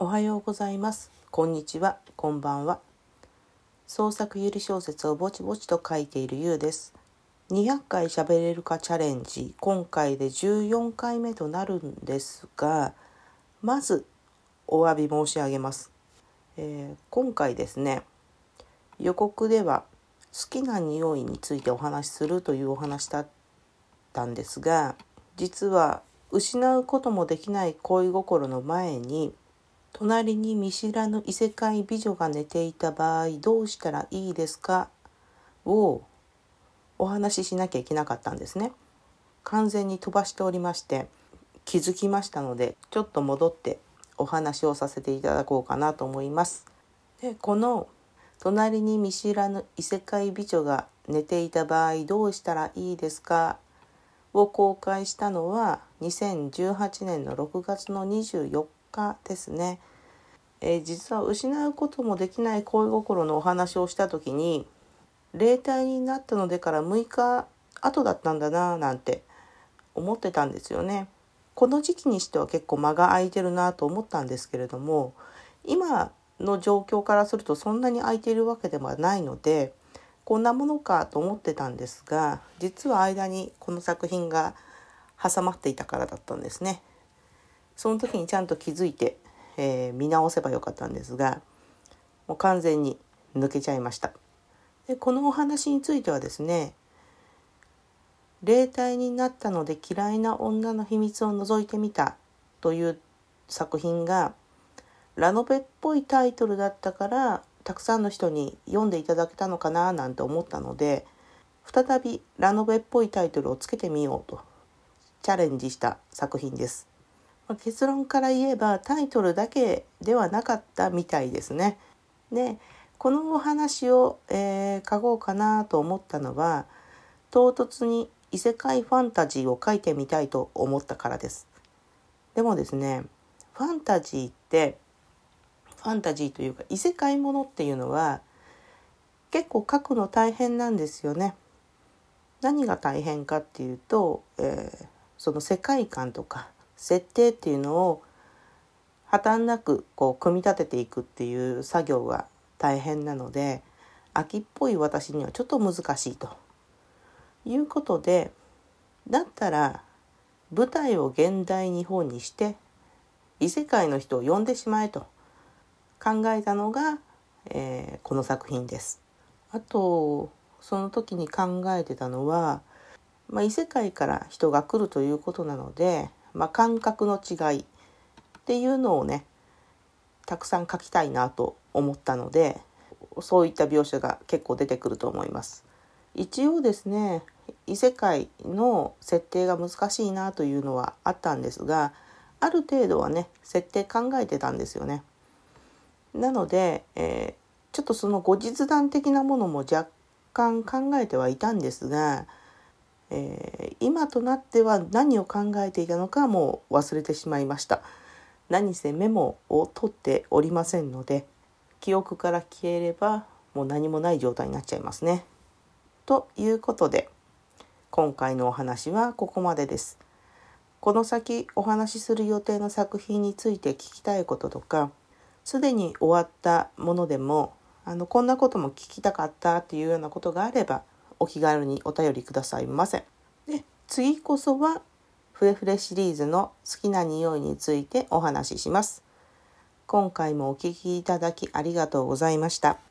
おはようございます。こんにちは。こんばんは。創作ゆり小説をぼちぼちと書いているゆうです。200回喋れるかチャレンジ。今回で14回目となるんですがまずお詫び申し上げます、えー、今回ですね予告では好きな匂いについてお話しするというお話だったんですが実は失うこともできない恋心の前に隣に見知らぬ異世界美女が寝ていた場合どうしたらいいですか？をお話ししなきゃいけなかったんですね。完全に飛ばしておりまして気づきましたのでちょっと戻ってお話をさせていただこうかなと思います。でこの隣に見知らぬ異世界美女が寝ていた場合どうしたらいいですか？を公開したのは2018年の6月の24日ですね。えー、実は失うこともできない恋心のお話をした時に霊体になったのでから6日後だったんだななんて思ってたんですよね。この時期にしては結構間が空いてるなと思ったんですけれども今の状況からするとそんなに空いているわけではないのでこんなものかと思ってたんですが実は間にこの作品が挟まっていたからだったんですね。その時にちゃんと気づいてえー、見直せばよかったんですがもう完全に抜けちゃいました。でこのお話についてはですね霊体になったので嫌いな女の秘密を覗いてみたという作品がラノベっぽいタイトルだったからたくさんの人に読んでいただけたのかななんて思ったので再びラノベっぽいタイトルをつけてみようとチャレンジした作品です。ま結論から言えばタイトルだけではなかったみたいですね。でこのお話を、えー、書こうかなと思ったのは唐突に異世界ファンタジーを書いてみたいと思ったからです。でもですねファンタジーってファンタジーというか異世界ものっていうのは結構書くの大変なんですよね。何が大変かっていうと、えー、その世界観とか設定っていうのを破綻なくこう組み立てていくっていう作業が大変なので秋っぽい私にはちょっと難しいということでだったら舞台を現代日本にして異世界の人を呼んでしまえと考えたのが、えー、この作品です。あとその時に考えてたのは、まあ、異世界から人が来るということなのでまあ、感覚の違いっていうのをねたくさん書きたいなと思ったのでそういった描写が結構出てくると思います。一応ですね異世界の設定が難しいなというのはあったんですがある程度はね設定考えてたんですよね。なので、えー、ちょっとその後日談的なものも若干考えてはいたんですがえー、今となっては何を考えていたのかもう忘れてしまいました。何せメモを取っておりませんので記憶から消えればもう何もない状態になっちゃいますね。ということで今回のお話はここまでです。この先お話しする予定の作品について聞きたいこととかすでに終わったものでもあのこんなことも聞きたかったっていうようなことがあればお気軽にお便りくださいませ。で次こそはフレフレシリーズの好きな匂いについてお話しします。今回もお聴きいただきありがとうございました。